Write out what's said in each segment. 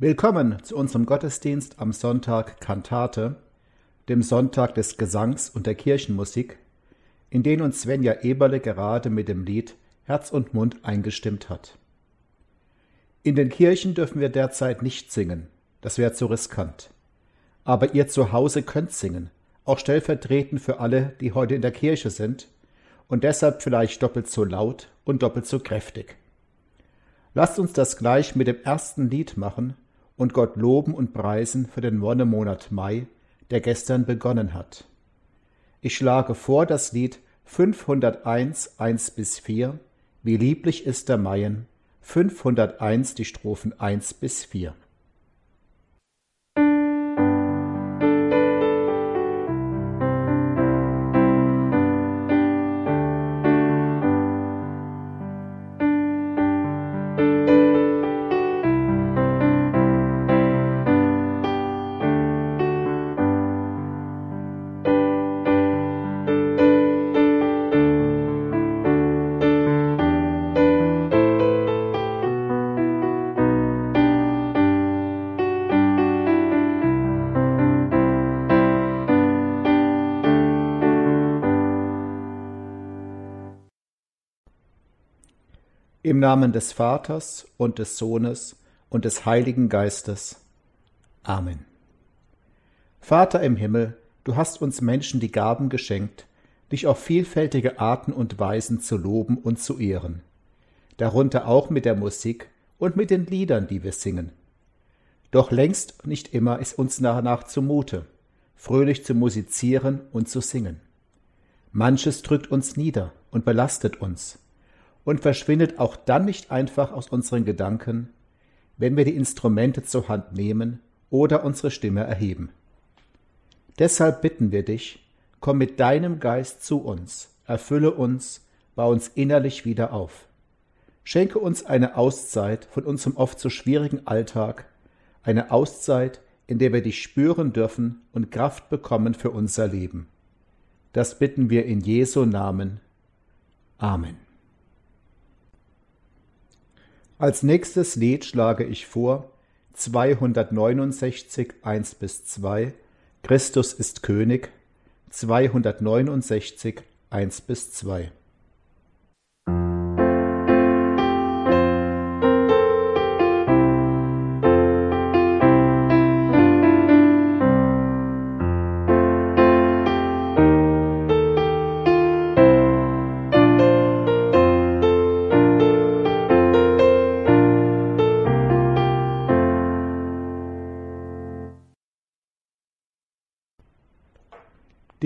Willkommen zu unserem Gottesdienst am Sonntag Kantate, dem Sonntag des Gesangs und der Kirchenmusik, in den uns Svenja Eberle gerade mit dem Lied Herz und Mund eingestimmt hat. In den Kirchen dürfen wir derzeit nicht singen, das wäre zu riskant. Aber ihr zu Hause könnt singen, auch stellvertretend für alle, die heute in der Kirche sind und deshalb vielleicht doppelt so laut und doppelt so kräftig. Lasst uns das gleich mit dem ersten Lied machen und Gott loben und preisen für den Wonnemonat Mai, der gestern begonnen hat. Ich schlage vor das Lied 501 1 bis 4, Wie lieblich ist der Maien, 501 die Strophen 1 bis 4. Im Namen des Vaters und des Sohnes und des Heiligen Geistes. Amen. Vater im Himmel, du hast uns Menschen die Gaben geschenkt, dich auf vielfältige Arten und Weisen zu loben und zu ehren, darunter auch mit der Musik und mit den Liedern, die wir singen. Doch längst nicht immer ist uns danach zumute, fröhlich zu musizieren und zu singen. Manches drückt uns nieder und belastet uns und verschwindet auch dann nicht einfach aus unseren Gedanken, wenn wir die Instrumente zur Hand nehmen oder unsere Stimme erheben. Deshalb bitten wir dich, komm mit deinem Geist zu uns, erfülle uns, bau uns innerlich wieder auf. Schenke uns eine Auszeit von unserem oft so schwierigen Alltag, eine Auszeit, in der wir dich spüren dürfen und Kraft bekommen für unser Leben. Das bitten wir in Jesu Namen. Amen. Als nächstes Lied schlage ich vor. 269 1 bis 2 Christus ist König. 269 1 bis 2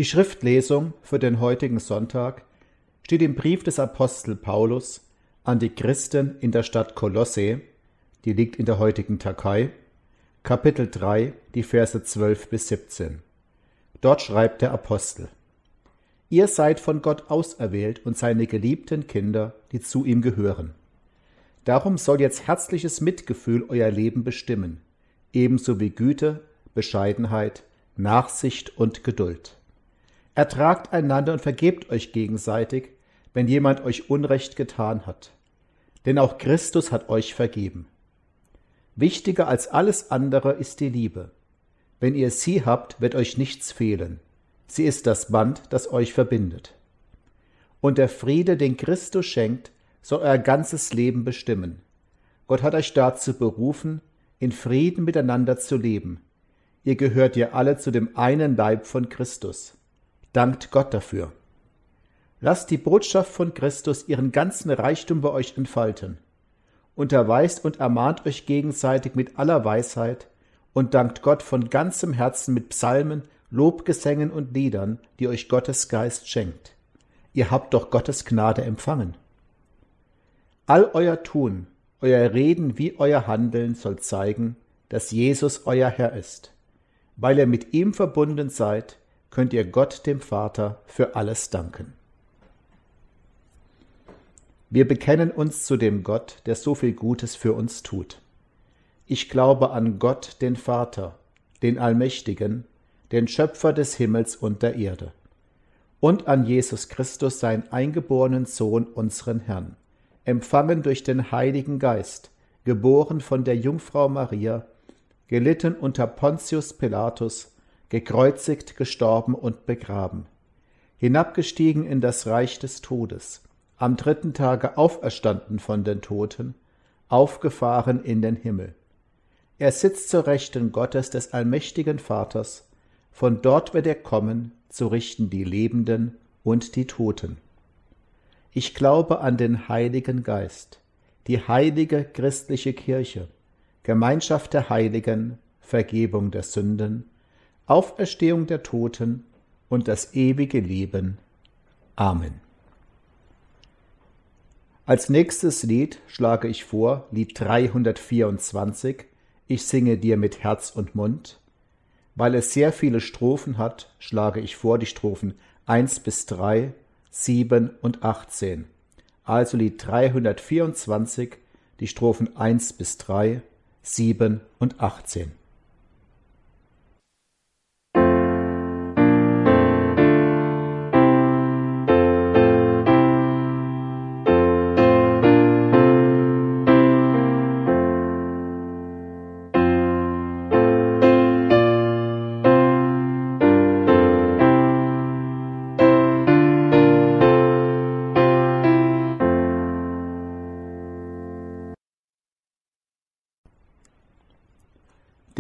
Die Schriftlesung für den heutigen Sonntag steht im Brief des Apostel Paulus an die Christen in der Stadt Kolosse, die liegt in der heutigen Türkei, Kapitel 3, die Verse 12 bis 17. Dort schreibt der Apostel, Ihr seid von Gott auserwählt und seine geliebten Kinder, die zu ihm gehören. Darum soll jetzt herzliches Mitgefühl euer Leben bestimmen, ebenso wie Güte, Bescheidenheit, Nachsicht und Geduld. Ertragt einander und vergebt euch gegenseitig, wenn jemand euch Unrecht getan hat. Denn auch Christus hat euch vergeben. Wichtiger als alles andere ist die Liebe. Wenn ihr sie habt, wird euch nichts fehlen. Sie ist das Band, das euch verbindet. Und der Friede, den Christus schenkt, soll euer ganzes Leben bestimmen. Gott hat euch dazu berufen, in Frieden miteinander zu leben. Ihr gehört ja alle zu dem einen Leib von Christus. Dankt Gott dafür. Lasst die Botschaft von Christus ihren ganzen Reichtum bei euch entfalten. Unterweist und ermahnt euch gegenseitig mit aller Weisheit und dankt Gott von ganzem Herzen mit Psalmen, Lobgesängen und Liedern, die euch Gottes Geist schenkt. Ihr habt doch Gottes Gnade empfangen. All euer Tun, euer Reden wie euer Handeln soll zeigen, dass Jesus euer Herr ist. Weil ihr mit ihm verbunden seid, könnt ihr Gott dem Vater für alles danken. Wir bekennen uns zu dem Gott, der so viel Gutes für uns tut. Ich glaube an Gott, den Vater, den Allmächtigen, den Schöpfer des Himmels und der Erde, und an Jesus Christus, seinen eingeborenen Sohn, unseren Herrn, empfangen durch den Heiligen Geist, geboren von der Jungfrau Maria, gelitten unter Pontius Pilatus, gekreuzigt, gestorben und begraben, hinabgestiegen in das Reich des Todes, am dritten Tage auferstanden von den Toten, aufgefahren in den Himmel. Er sitzt zur Rechten Gottes des allmächtigen Vaters, von dort wird er kommen, zu richten die Lebenden und die Toten. Ich glaube an den Heiligen Geist, die heilige christliche Kirche, Gemeinschaft der Heiligen, Vergebung der Sünden, Auferstehung der Toten und das ewige Leben. Amen. Als nächstes Lied schlage ich vor Lied 324, Ich singe dir mit Herz und Mund. Weil es sehr viele Strophen hat, schlage ich vor die Strophen 1 bis 3, 7 und 18. Also Lied 324, die Strophen 1 bis 3, 7 und 18.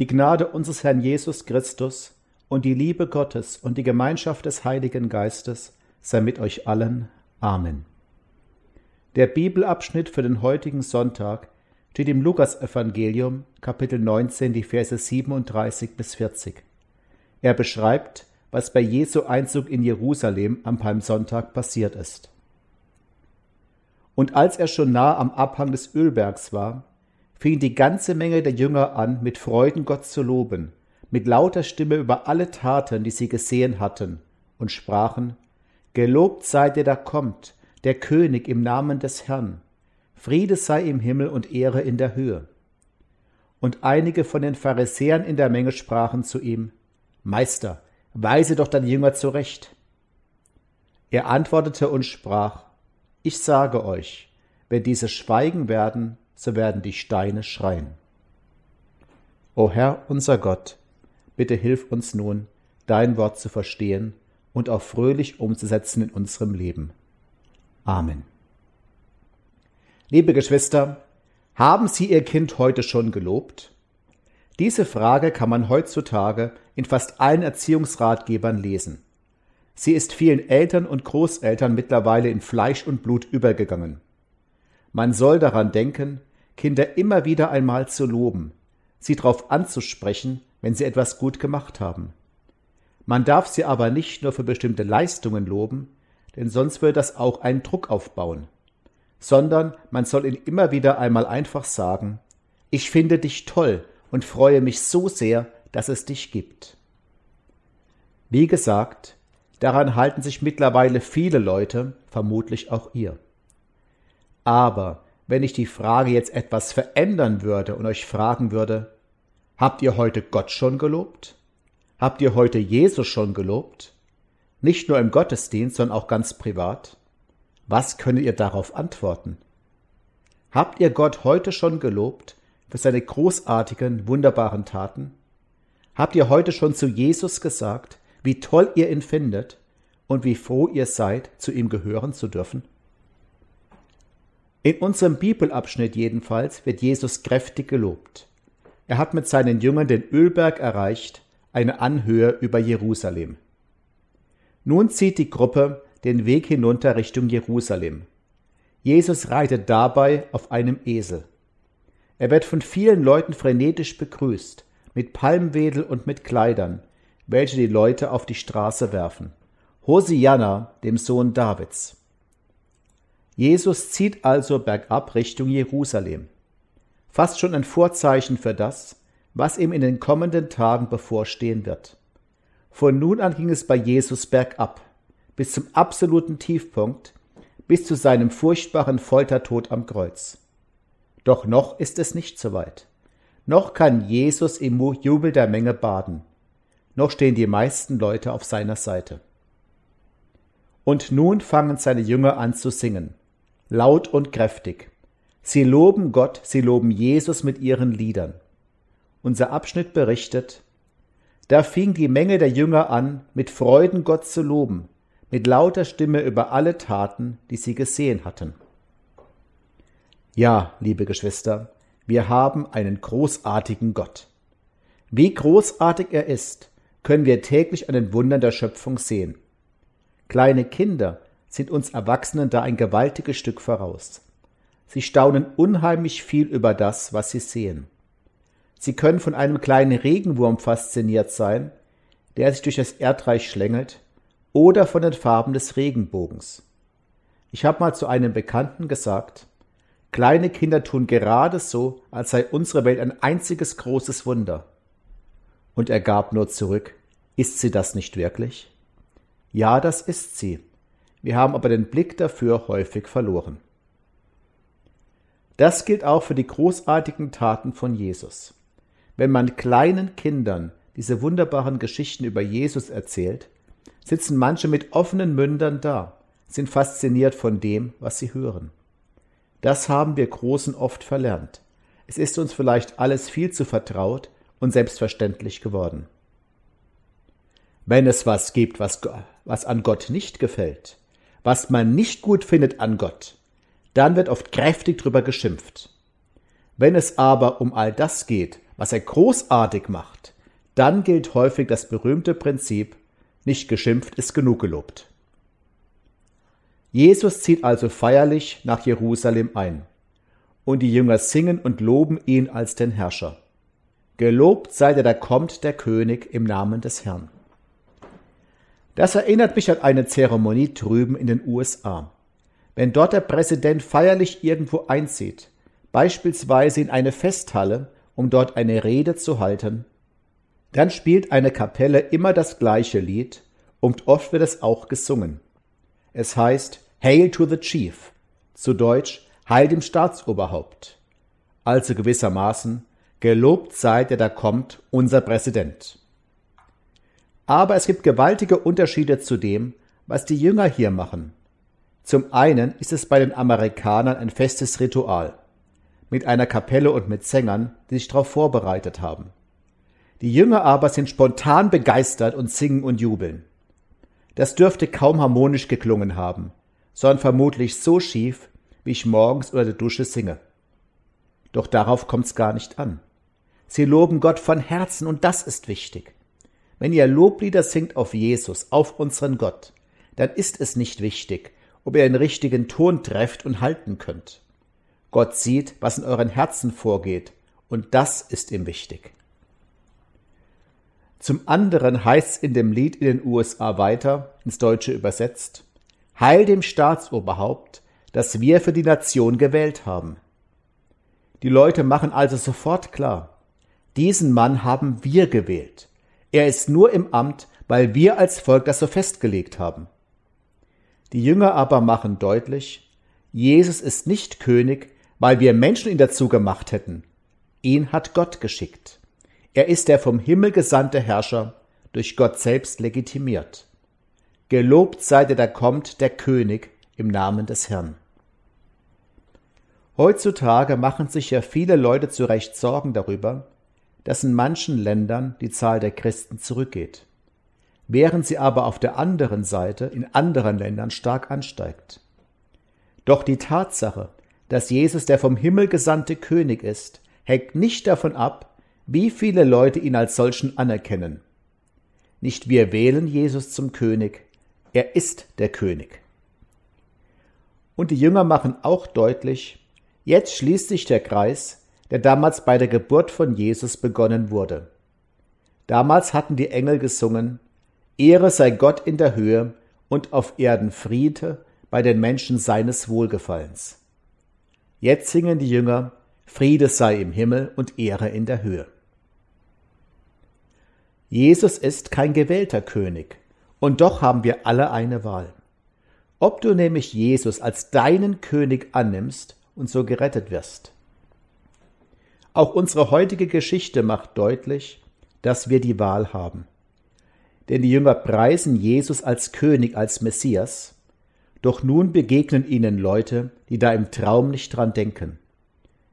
Die Gnade unseres Herrn Jesus Christus und die Liebe Gottes und die Gemeinschaft des Heiligen Geistes sei mit euch allen. Amen. Der Bibelabschnitt für den heutigen Sonntag steht im Lukasevangelium, Kapitel 19, die Verse 37 bis 40. Er beschreibt, was bei Jesu Einzug in Jerusalem am Palmsonntag passiert ist. Und als er schon nah am Abhang des Ölbergs war, fing die ganze Menge der Jünger an, mit Freuden Gott zu loben, mit lauter Stimme über alle Taten, die sie gesehen hatten, und sprachen, Gelobt sei der da kommt, der König im Namen des Herrn. Friede sei im Himmel und Ehre in der Höhe. Und einige von den Pharisäern in der Menge sprachen zu ihm, Meister, weise doch deine Jünger zurecht. Er antwortete und sprach, Ich sage euch, wenn diese schweigen werden, so werden die Steine schreien. O Herr, unser Gott, bitte hilf uns nun, dein Wort zu verstehen und auch fröhlich umzusetzen in unserem Leben. Amen. Liebe Geschwister, haben Sie Ihr Kind heute schon gelobt? Diese Frage kann man heutzutage in fast allen Erziehungsratgebern lesen. Sie ist vielen Eltern und Großeltern mittlerweile in Fleisch und Blut übergegangen. Man soll daran denken, Kinder immer wieder einmal zu loben, sie darauf anzusprechen, wenn sie etwas gut gemacht haben. Man darf sie aber nicht nur für bestimmte Leistungen loben, denn sonst würde das auch einen Druck aufbauen. sondern man soll ihn immer wieder einmal einfach sagen, ich finde dich toll und freue mich so sehr, dass es dich gibt. Wie gesagt, daran halten sich mittlerweile viele Leute, vermutlich auch ihr. Aber wenn ich die Frage jetzt etwas verändern würde und euch fragen würde, habt ihr heute Gott schon gelobt? Habt ihr heute Jesus schon gelobt? Nicht nur im Gottesdienst, sondern auch ganz privat? Was könnt ihr darauf antworten? Habt ihr Gott heute schon gelobt für seine großartigen, wunderbaren Taten? Habt ihr heute schon zu Jesus gesagt, wie toll ihr ihn findet und wie froh ihr seid, zu ihm gehören zu dürfen? In unserem Bibelabschnitt jedenfalls wird Jesus kräftig gelobt. Er hat mit seinen Jüngern den Ölberg erreicht, eine Anhöhe über Jerusalem. Nun zieht die Gruppe den Weg hinunter Richtung Jerusalem. Jesus reitet dabei auf einem Esel. Er wird von vielen Leuten frenetisch begrüßt, mit Palmwedel und mit Kleidern, welche die Leute auf die Straße werfen. Hosianna, dem Sohn Davids. Jesus zieht also bergab Richtung Jerusalem. Fast schon ein Vorzeichen für das, was ihm in den kommenden Tagen bevorstehen wird. Von nun an ging es bei Jesus bergab, bis zum absoluten Tiefpunkt, bis zu seinem furchtbaren Foltertod am Kreuz. Doch noch ist es nicht so weit. Noch kann Jesus im Jubel der Menge baden. Noch stehen die meisten Leute auf seiner Seite. Und nun fangen seine Jünger an zu singen laut und kräftig. Sie loben Gott, sie loben Jesus mit ihren Liedern. Unser Abschnitt berichtet, da fing die Menge der Jünger an, mit Freuden Gott zu loben, mit lauter Stimme über alle Taten, die sie gesehen hatten. Ja, liebe Geschwister, wir haben einen großartigen Gott. Wie großartig er ist, können wir täglich an den Wundern der Schöpfung sehen. Kleine Kinder sind uns Erwachsenen da ein gewaltiges Stück voraus. Sie staunen unheimlich viel über das, was sie sehen. Sie können von einem kleinen Regenwurm fasziniert sein, der sich durch das Erdreich schlängelt, oder von den Farben des Regenbogens. Ich habe mal zu einem Bekannten gesagt, kleine Kinder tun gerade so, als sei unsere Welt ein einziges großes Wunder. Und er gab nur zurück, ist sie das nicht wirklich? Ja, das ist sie, wir haben aber den Blick dafür häufig verloren. Das gilt auch für die großartigen Taten von Jesus. Wenn man kleinen Kindern diese wunderbaren Geschichten über Jesus erzählt, sitzen manche mit offenen Mündern da, sind fasziniert von dem, was sie hören. Das haben wir Großen oft verlernt. Es ist uns vielleicht alles viel zu vertraut und selbstverständlich geworden. Wenn es was gibt, was, was an Gott nicht gefällt, was man nicht gut findet an Gott, dann wird oft kräftig drüber geschimpft. Wenn es aber um all das geht, was er großartig macht, dann gilt häufig das berühmte Prinzip, nicht geschimpft ist genug gelobt. Jesus zieht also feierlich nach Jerusalem ein, und die Jünger singen und loben ihn als den Herrscher. Gelobt sei der, da kommt der König im Namen des Herrn. Das erinnert mich an eine Zeremonie drüben in den USA. Wenn dort der Präsident feierlich irgendwo einzieht, beispielsweise in eine Festhalle, um dort eine Rede zu halten, dann spielt eine Kapelle immer das gleiche Lied und oft wird es auch gesungen. Es heißt Hail to the Chief, zu Deutsch Heil dem Staatsoberhaupt. Also gewissermaßen Gelobt sei der da kommt, unser Präsident. Aber es gibt gewaltige Unterschiede zu dem, was die Jünger hier machen. Zum einen ist es bei den Amerikanern ein festes Ritual, mit einer Kapelle und mit Sängern, die sich darauf vorbereitet haben. Die Jünger aber sind spontan begeistert und singen und jubeln. Das dürfte kaum harmonisch geklungen haben, sondern vermutlich so schief, wie ich morgens unter der Dusche singe. Doch darauf kommt's gar nicht an. Sie loben Gott von Herzen und das ist wichtig. Wenn ihr Loblieder singt auf Jesus, auf unseren Gott, dann ist es nicht wichtig, ob ihr den richtigen Ton trefft und halten könnt. Gott sieht, was in euren Herzen vorgeht, und das ist ihm wichtig. Zum anderen heißt es in dem Lied in den USA weiter, ins Deutsche übersetzt, Heil dem Staatsoberhaupt, das wir für die Nation gewählt haben. Die Leute machen also sofort klar, diesen Mann haben wir gewählt. Er ist nur im Amt, weil wir als Volk das so festgelegt haben. Die Jünger aber machen deutlich, Jesus ist nicht König, weil wir Menschen ihn dazu gemacht hätten. Ihn hat Gott geschickt. Er ist der vom Himmel gesandte Herrscher, durch Gott selbst legitimiert. Gelobt sei der, der kommt, der König im Namen des Herrn. Heutzutage machen sich ja viele Leute zu Recht Sorgen darüber, dass in manchen Ländern die Zahl der Christen zurückgeht, während sie aber auf der anderen Seite in anderen Ländern stark ansteigt. Doch die Tatsache, dass Jesus der vom Himmel gesandte König ist, hängt nicht davon ab, wie viele Leute ihn als solchen anerkennen. Nicht wir wählen Jesus zum König, er ist der König. Und die Jünger machen auch deutlich, jetzt schließt sich der Kreis, der damals bei der Geburt von Jesus begonnen wurde. Damals hatten die Engel gesungen, Ehre sei Gott in der Höhe und auf Erden Friede bei den Menschen seines Wohlgefallens. Jetzt singen die Jünger, Friede sei im Himmel und Ehre in der Höhe. Jesus ist kein gewählter König, und doch haben wir alle eine Wahl. Ob du nämlich Jesus als deinen König annimmst und so gerettet wirst. Auch unsere heutige Geschichte macht deutlich, dass wir die Wahl haben. Denn die Jünger preisen Jesus als König, als Messias, doch nun begegnen ihnen Leute, die da im Traum nicht dran denken.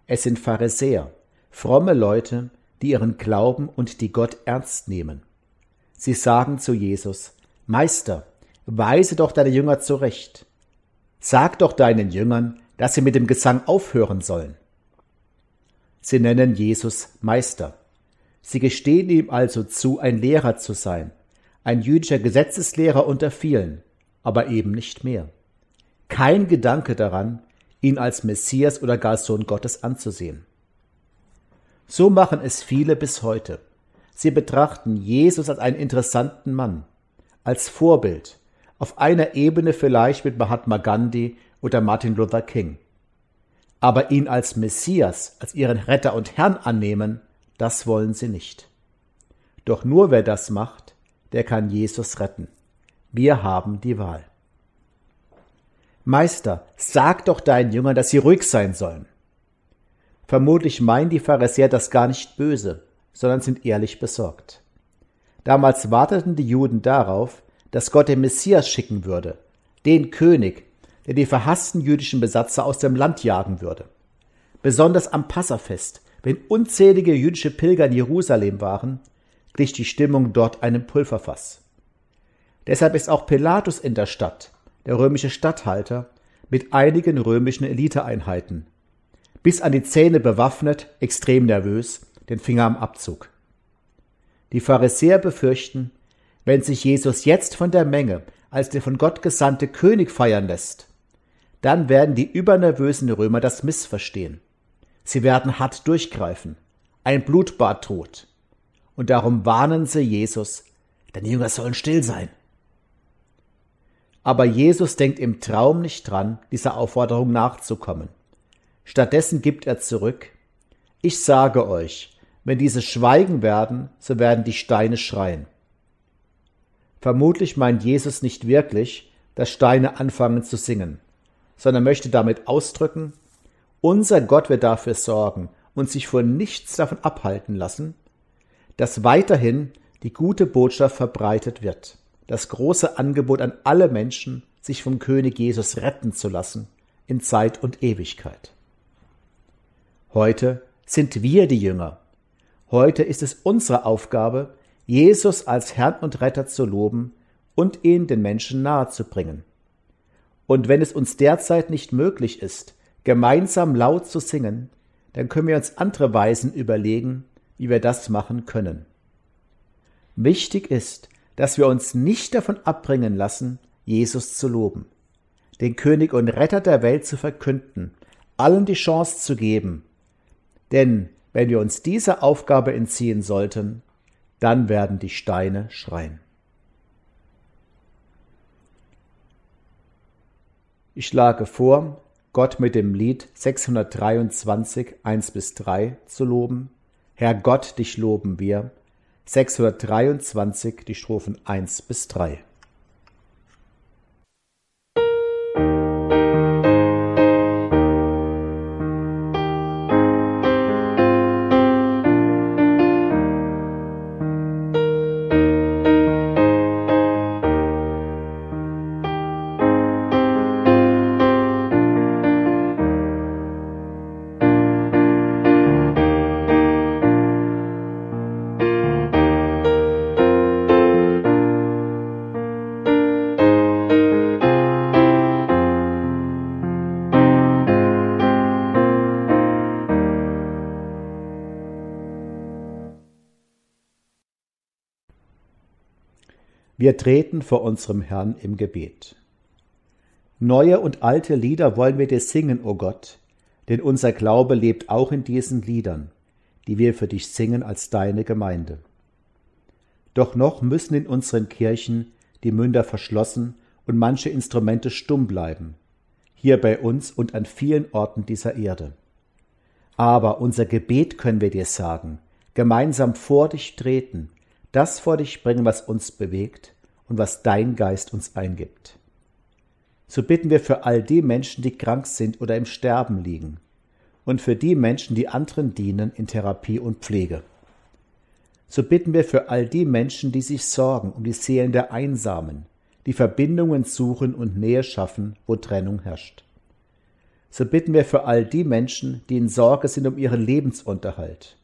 Es sind Pharisäer, fromme Leute, die ihren Glauben und die Gott ernst nehmen. Sie sagen zu Jesus, Meister, weise doch deine Jünger zurecht. Sag doch deinen Jüngern, dass sie mit dem Gesang aufhören sollen. Sie nennen Jesus Meister. Sie gestehen ihm also zu, ein Lehrer zu sein, ein jüdischer Gesetzeslehrer unter vielen, aber eben nicht mehr. Kein Gedanke daran, ihn als Messias oder gar Sohn Gottes anzusehen. So machen es viele bis heute. Sie betrachten Jesus als einen interessanten Mann, als Vorbild, auf einer Ebene vielleicht mit Mahatma Gandhi oder Martin Luther King aber ihn als Messias, als ihren Retter und Herrn annehmen, das wollen sie nicht. Doch nur wer das macht, der kann Jesus retten. Wir haben die Wahl. Meister, sag doch deinen Jüngern, dass sie ruhig sein sollen. Vermutlich meinen die Pharisäer das gar nicht böse, sondern sind ehrlich besorgt. Damals warteten die Juden darauf, dass Gott den Messias schicken würde, den König, der die verhassten jüdischen Besatzer aus dem Land jagen würde. Besonders am Passafest, wenn unzählige jüdische Pilger in Jerusalem waren, glich die Stimmung dort einem Pulverfass. Deshalb ist auch Pilatus in der Stadt, der römische Statthalter, mit einigen römischen Eliteeinheiten, bis an die Zähne bewaffnet, extrem nervös, den Finger am Abzug. Die Pharisäer befürchten, wenn sich Jesus jetzt von der Menge als der von Gott gesandte König feiern lässt, dann werden die übernervösen Römer das missverstehen. Sie werden hart durchgreifen. Ein Blutbad droht. Und darum warnen sie Jesus, deine Jünger sollen still sein. Aber Jesus denkt im Traum nicht dran, dieser Aufforderung nachzukommen. Stattdessen gibt er zurück, ich sage euch, wenn diese schweigen werden, so werden die Steine schreien. Vermutlich meint Jesus nicht wirklich, dass Steine anfangen zu singen sondern möchte damit ausdrücken, unser Gott wird dafür sorgen und sich vor nichts davon abhalten lassen, dass weiterhin die gute Botschaft verbreitet wird, das große Angebot an alle Menschen, sich vom König Jesus retten zu lassen in Zeit und Ewigkeit. Heute sind wir die Jünger. Heute ist es unsere Aufgabe, Jesus als Herrn und Retter zu loben und ihn den Menschen nahezubringen. Und wenn es uns derzeit nicht möglich ist, gemeinsam laut zu singen, dann können wir uns andere Weisen überlegen, wie wir das machen können. Wichtig ist, dass wir uns nicht davon abbringen lassen, Jesus zu loben, den König und Retter der Welt zu verkünden, allen die Chance zu geben. Denn wenn wir uns dieser Aufgabe entziehen sollten, dann werden die Steine schreien. Ich schlage vor, Gott mit dem Lied 623, 1 bis 3 zu loben. Herr Gott, dich loben wir. 623, die Strophen 1 bis 3. Wir treten vor unserem Herrn im Gebet. Neue und alte Lieder wollen wir dir singen, o oh Gott, denn unser Glaube lebt auch in diesen Liedern, die wir für dich singen als deine Gemeinde. Doch noch müssen in unseren Kirchen die Münder verschlossen und manche Instrumente stumm bleiben, hier bei uns und an vielen Orten dieser Erde. Aber unser Gebet können wir dir sagen, gemeinsam vor dich treten, das vor dich bringen, was uns bewegt und was dein Geist uns eingibt. So bitten wir für all die Menschen, die krank sind oder im Sterben liegen, und für die Menschen, die anderen dienen in Therapie und Pflege. So bitten wir für all die Menschen, die sich sorgen um die Seelen der Einsamen, die Verbindungen suchen und Nähe schaffen, wo Trennung herrscht. So bitten wir für all die Menschen, die in Sorge sind um ihren Lebensunterhalt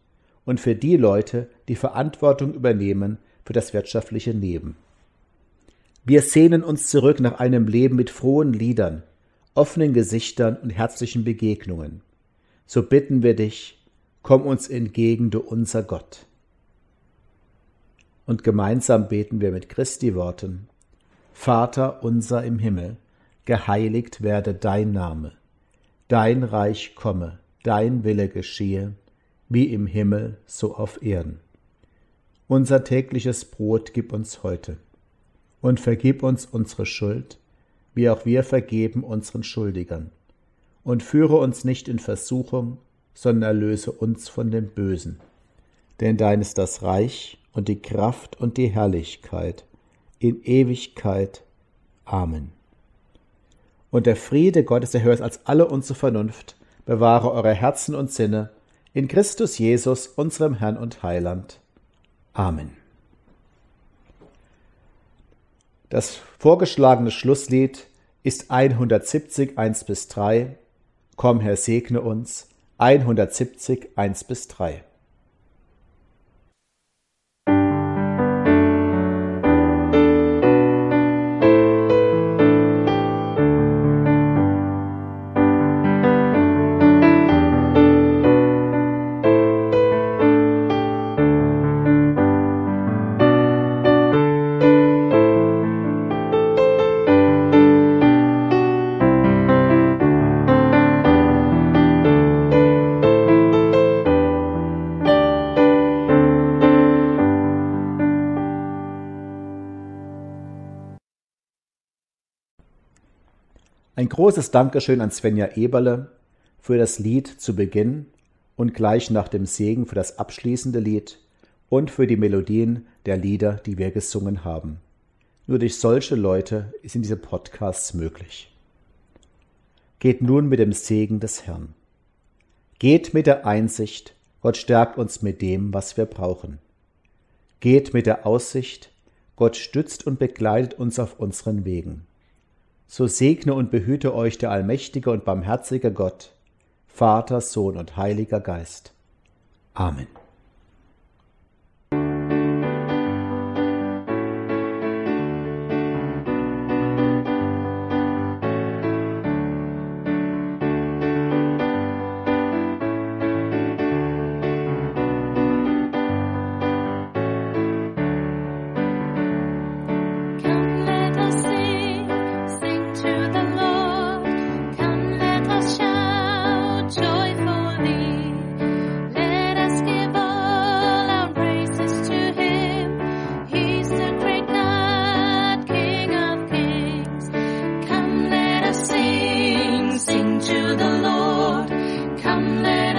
und für die Leute, die Verantwortung übernehmen für das wirtschaftliche Leben. Wir sehnen uns zurück nach einem Leben mit frohen Liedern, offenen Gesichtern und herzlichen Begegnungen. So bitten wir dich, komm uns entgegen, du unser Gott. Und gemeinsam beten wir mit Christi Worten, Vater unser im Himmel, geheiligt werde dein Name, dein Reich komme, dein Wille geschehe, wie im Himmel so auf Erden. Unser tägliches Brot gib uns heute und vergib uns unsere Schuld, wie auch wir vergeben unseren Schuldigern. Und führe uns nicht in Versuchung, sondern erlöse uns von dem Bösen. Denn dein ist das Reich und die Kraft und die Herrlichkeit in Ewigkeit. Amen. Und der Friede Gottes, der als alle unsere Vernunft, bewahre eure Herzen und Sinne in Christus Jesus, unserem Herrn und Heiland. Amen. Das vorgeschlagene Schlusslied ist 170 1 bis 3. Komm, Herr, segne uns. 170 1 bis 3. großes Dankeschön an Svenja Eberle für das Lied zu Beginn und gleich nach dem Segen für das abschließende Lied und für die Melodien der Lieder, die wir gesungen haben. Nur durch solche Leute sind diese Podcasts möglich. Geht nun mit dem Segen des Herrn. Geht mit der Einsicht, Gott stärkt uns mit dem, was wir brauchen. Geht mit der Aussicht, Gott stützt und begleitet uns auf unseren Wegen. So segne und behüte euch der allmächtige und barmherzige Gott, Vater, Sohn und Heiliger Geist. Amen.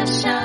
show.